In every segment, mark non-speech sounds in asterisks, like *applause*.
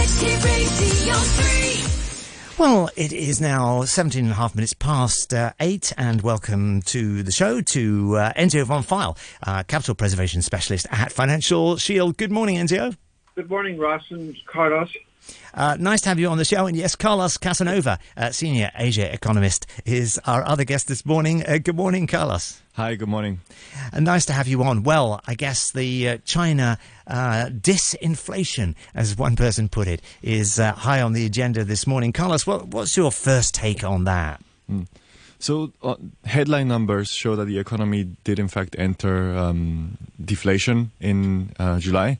Hit Radio 3. Well, it is now 17 and a half minutes past uh, 8, and welcome to the show to uh, Enzio von Pfeil, uh, Capital Preservation Specialist at Financial Shield. Good morning, Enzio. Good morning, Ross and Carlos. Uh, nice to have you on the show. And yes, Carlos Casanova, uh, Senior Asia Economist, is our other guest this morning. Uh, good morning, Carlos. Hi, good morning. And nice to have you on. Well, I guess the uh, China uh, disinflation, as one person put it, is uh, high on the agenda this morning. Carlos, what, what's your first take on that? So, uh, headline numbers show that the economy did, in fact, enter um, deflation in uh, July.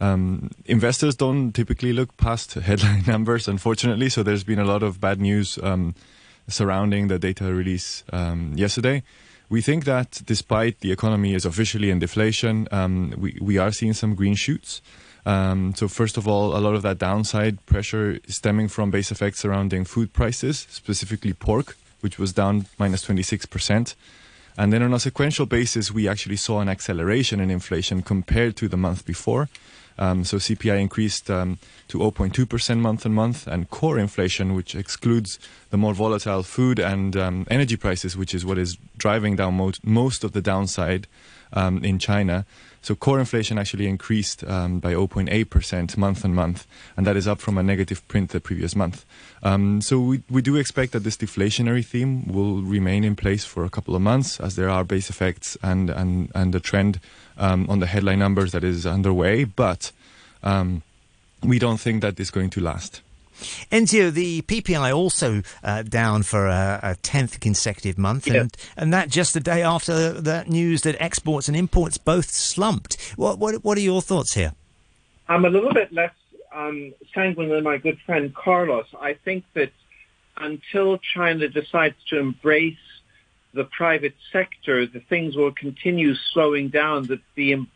Um, investors don't typically look past headline *laughs* numbers, unfortunately. So, there's been a lot of bad news um, surrounding the data release um, yesterday. We think that despite the economy is officially in deflation, um, we, we are seeing some green shoots. Um, so first of all, a lot of that downside pressure stemming from base effects surrounding food prices, specifically pork, which was down minus 26%. And then on a sequential basis, we actually saw an acceleration in inflation compared to the month before. Um, so CPI increased um, to 0.2% month on month, and core inflation, which excludes the more volatile food and um, energy prices, which is what is driving down most, of the downside um, in China. So core inflation actually increased um, by 0.8% month on month, and that is up from a negative print the previous month. Um, so we, we do expect that this deflationary theme will remain in place for a couple of months as there are base effects and, and, and the trend um, on the headline numbers that is underway, but um, we don't think that is going to last. Enzio, the PPI also uh, down for a, a tenth consecutive month, Yeah. and and that just the day after that news that exports and imports both slumped. What what what are your thoughts here? I'm a little bit less um, sanguine than my good friend Carlos. I think that until China decides to embrace the private sector, the things will continue slowing down. That the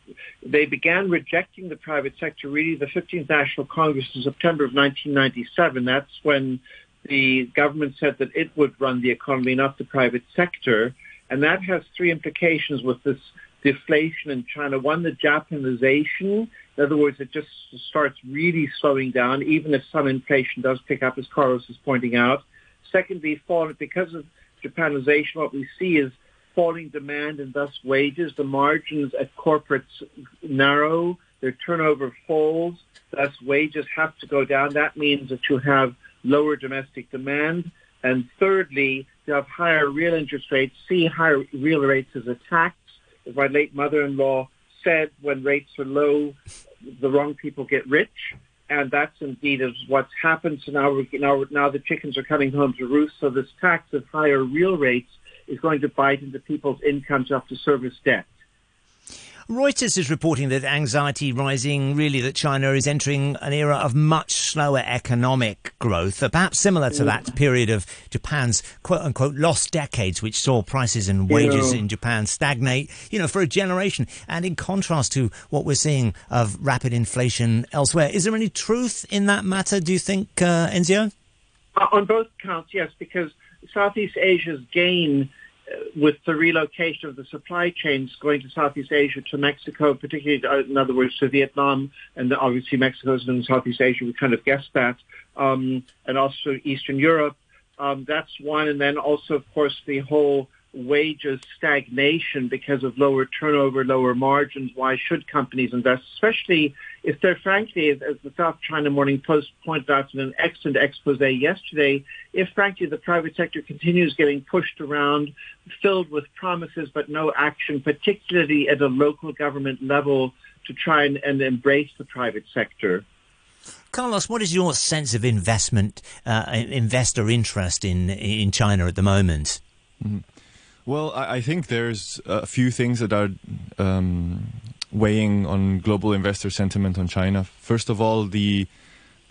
they began rejecting the private sector really the 15th National Congress in September of 1997. That's when the government said that it would run the economy, not the private sector, and that has three implications with this deflation in China. One, the Japanization. In other words, it just starts really slowing down, even if some inflation does pick up, as Carlos is pointing out. Secondly, fall because of Japanization, what we see is falling demand and thus wages. The margins at corporates narrow, their turnover falls, thus wages have to go down. That means that you have lower domestic demand. And thirdly, you have higher real interest rates. See higher real rates as a tax. As my late mother-in-law said, when rates are low, the wrong people get rich. And that's indeed is what's happened. So now, now, now the chickens are coming home to roost. So this tax of higher real rates is going to bite into people's incomes to service debt. Reuters is reporting that anxiety rising, really that China is entering an era of much slower economic growth, perhaps similar to that period of Japan's quote unquote lost decades, which saw prices and wages Yeah. in Japan stagnate, you know, for a generation. And in contrast to what we're seeing of rapid inflation elsewhere, is there any truth in that matter, do you think, uh, Enzio? Uh, On both counts, yes, because Southeast Asia's gain with the relocation of the supply chains going to Southeast Asia to Mexico, particularly, uh, in other words, to Vietnam, and obviously Mexico's in Southeast Asia, we kind of guessed that, um, and also Eastern Europe. Um, that's one, and then also, of course, the whole wages stagnation because of lower turnover, lower margins. Why should companies invest, especially if they're frankly, as, as the South China Morning Post pointed out in an excellent expose yesterday, if frankly the private sector continues getting pushed around, filled with promises but no action, particularly at a local government level to try and, and embrace the private sector. Carlos, what is your sense of investment, uh, investor interest in in China at the moment? Well, I, I think there's a few things that are um, weighing on global investor sentiment on China. First of all, the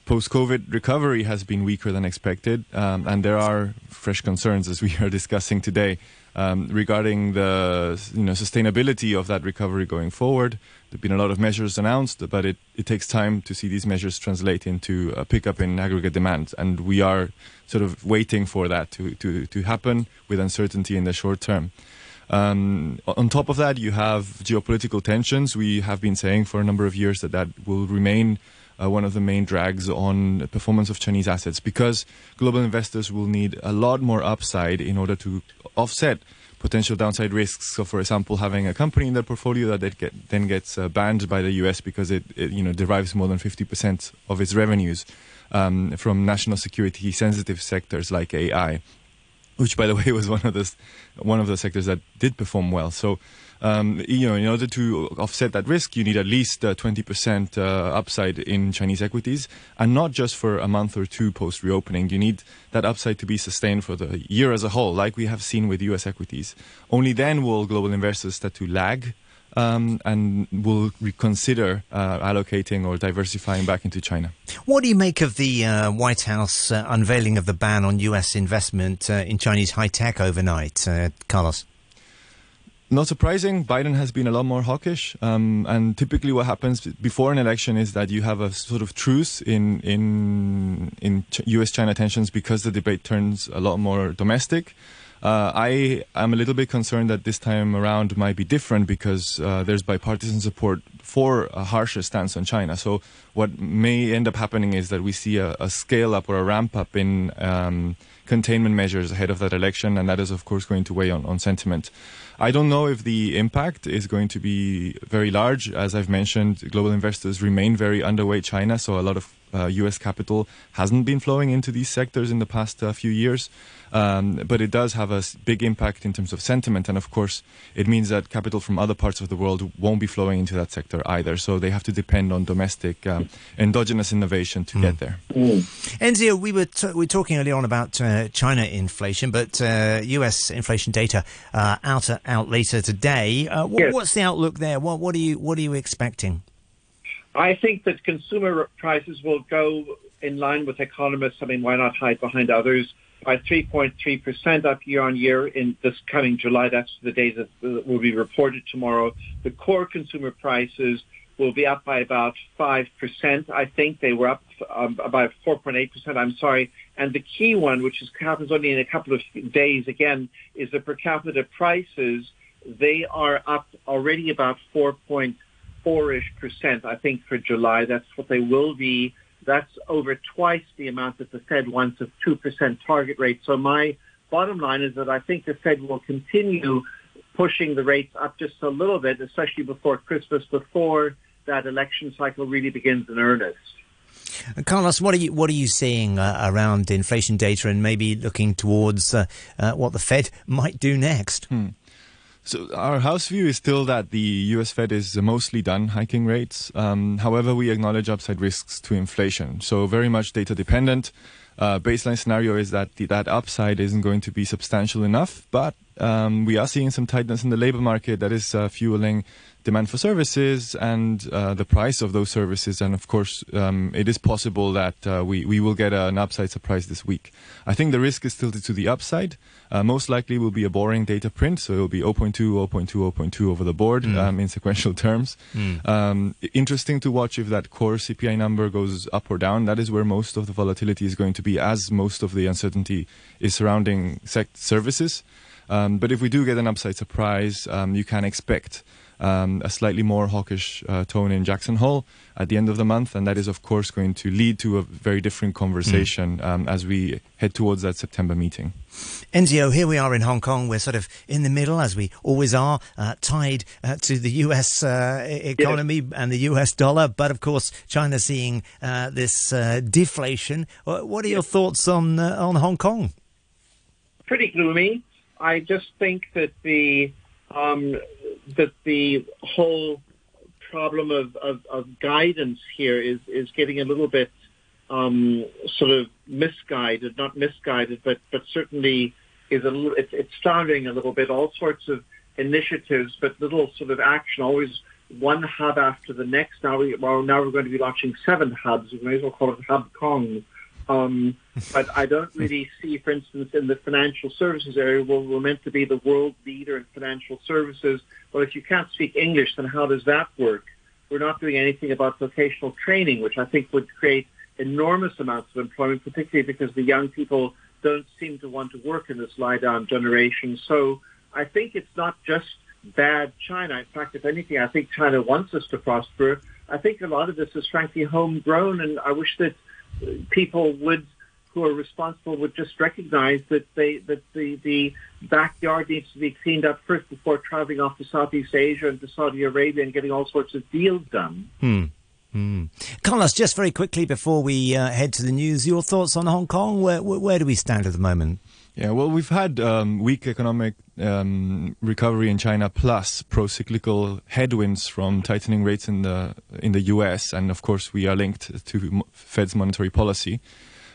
post-COVID recovery has been weaker than expected, um, and there are fresh concerns, as we *laughs* are discussing today, um, regarding the you know sustainability of that recovery going forward. There've been a lot of measures announced, but it, it takes time to see these measures translate into a pickup in aggregate demand, and we are sort of waiting for that to, to, to happen with uncertainty in the short term. Um, on top of that, you have geopolitical tensions. We have been saying for a number of years that that will remain uh, one of the main drags on performance of Chinese assets because global investors will need a lot more upside in order to offset potential downside risks. So, for example, having a company in their portfolio that get, then gets uh, banned by the U.S. because it, it, you know derives more than 50% of its revenues um, from national security sensitive sectors like AI, which, by the way, *laughs* was one of the one of the sectors that did perform well. So um, you know, in order to offset that risk, you need at least uh, 20% uh, upside in Chinese equities, and not just for a month or two post reopening. You need that upside to be sustained for the year as a whole, like we have seen with U.S. equities. Only then will global investors start to lag. Um, and will reconsider uh, allocating or diversifying back into China. What do you make of the uh, White House uh, unveiling of the ban on U.S. investment uh, in Chinese high tech overnight, uh, Carlos? Not surprising, Biden has been a lot more hawkish. Um, and typically, what happens before an election is that you have a sort of truce in in in U.S.-China tensions because the debate turns a lot more domestic. Uh, I am a little bit concerned that this time around might be different because uh, there's bipartisan support for a harsher stance on China. So what may end up happening is that we see a, a scale up or a ramp up in um, containment measures ahead of that election, and that is of course going to weigh on, on sentiment. I don't know if the impact is going to be very large. As I've mentioned, global investors remain very underweight China, so a lot of uh, U.S. capital hasn't been flowing into these sectors in the past uh, few years. Um, but it does have a big impact in terms of sentiment, and of course, it means that capital from other parts of the world won't be flowing into that sector either. So they have to depend on domestic um, endogenous innovation to mm. get there. Mm. Enzio, we were t- we were talking earlier on about uh, China inflation, but U.S. Uh, inflation data uh, out out later today. Uh, w- yes. What's the outlook there? What what are you what are you expecting? I think that consumer prices will go in line with economists. I mean, why not hide behind others? By 3.3% up year on year in this coming July. That's the date that will be reported tomorrow. The core consumer prices will be up by about 5%. I think they were up um, about 4.8%. I'm sorry. And the key one, which is, happens only in a couple of days again, is the per capita prices. They are up already about 4.4 four-ish percent, I think, for July. That's what they will be. That's over twice the amount that the Fed wants of 2% target rate. So my bottom line is that I think the Fed will continue pushing the rates up just a little bit, especially before Christmas, before that election cycle really begins in earnest. Carlos, what are you what are you seeing uh, around inflation data and maybe looking towards uh, uh, what the Fed *laughs* might do next? Hmm. So our house view is still that the U.S. Fed is mostly done hiking rates. Um, however, we acknowledge upside risks to inflation. So very much data dependent. Uh, baseline scenario is that the, that upside isn't going to be substantial enough, but um, we are seeing some tightness in the labor market that is uh, fueling demand for services and uh, the price of those services. And of course, um, it is possible that uh, we, we will get an upside surprise this week. I think the risk is tilted to the upside. Uh, most likely will be a boring data print, so it will be 0.2, 0.2, 0.2 over the board mm. um, in sequential terms. Mm. Um, interesting to watch if that core CPI number goes up or down. That is where most of the volatility is going to be, as most of the uncertainty is surrounding sec- services. Um, but if we do get an upside surprise, um, you can expect um, a slightly more hawkish uh, tone in Jackson Hole at the end of the month, and that is, of course, going to lead to a very different conversation mm. um, as we head towards that September meeting. Enzio, here we are in Hong Kong. We're sort of in the middle, as we always are, uh, tied uh, to the US uh, economy yes. and the US dollar. But of course, China seeing uh, this uh, deflation. What are your thoughts on on Hong Kong? Pretty gloomy. I just think that the um, that the whole problem of, of, of, guidance here is, is getting a little bit um, sort of misguided, not misguided, but, but certainly is a little, it's, it's starting a little bit, all sorts of initiatives, but little sort of action, always one hub after the next. Now we, well, now we're going to be launching seven hubs. We may as well call it Hub Kong. Um, but I don't really see, for instance, in the financial services area, where we're meant to be the world leader in financial services. Well, if you can't speak English, then how does that work? We're not doing anything about vocational training, which I think would create enormous amounts of employment, particularly because the young people don't seem to want to work in this lie-down generation. So I think it's not just bad China. In fact, if anything, I think China wants us to prosper. I think a lot of this is frankly homegrown, and I wish that people would who are responsible would just recognize that they that the the backyard needs to be cleaned up first before traveling off to Southeast Asia and to Saudi Arabia and getting all sorts of deals done. Hmm. Hmm. Carlos, just very quickly before we uh, head to the news, your thoughts on Hong Kong? Where, where, do we stand at the moment? Yeah, well, we've had um, weak economic um, recovery in China, plus pro-cyclical headwinds from tightening rates in the in the U.S., and of course, we are linked to Fed's monetary policy.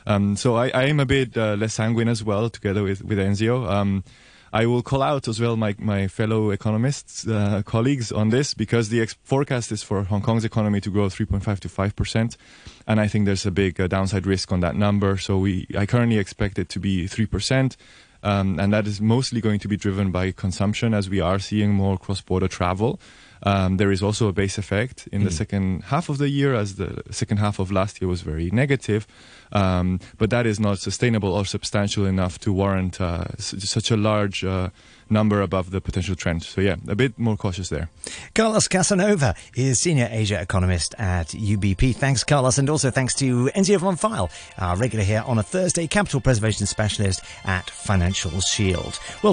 Um, so I, I, am a bit uh, less sanguine as well, together with with Enzio. I will call out as well my, my fellow economists, uh, colleagues on this because the ex- forecast is for Hong Kong's economy to grow 3.5 to 5 percent, and I think there's a big uh, downside risk on that number. So we, I currently expect it to be 3 percent. Um, and that is mostly going to be driven by consumption as we are seeing more cross-border travel. Um, there is also a base effect in mm. the second half of the year, as the second half of last year was very negative. Um, but that is not sustainable or substantial enough to warrant uh, such a large uh, number above the potential trend. So yeah, a bit more cautious there. Carlos Casanova is senior Asia economist at UBP. Thanks, Carlos, and also thanks to Enzio von Pfeil, our regular here on a Thursday, capital preservation specialist at Financial Shield. Well.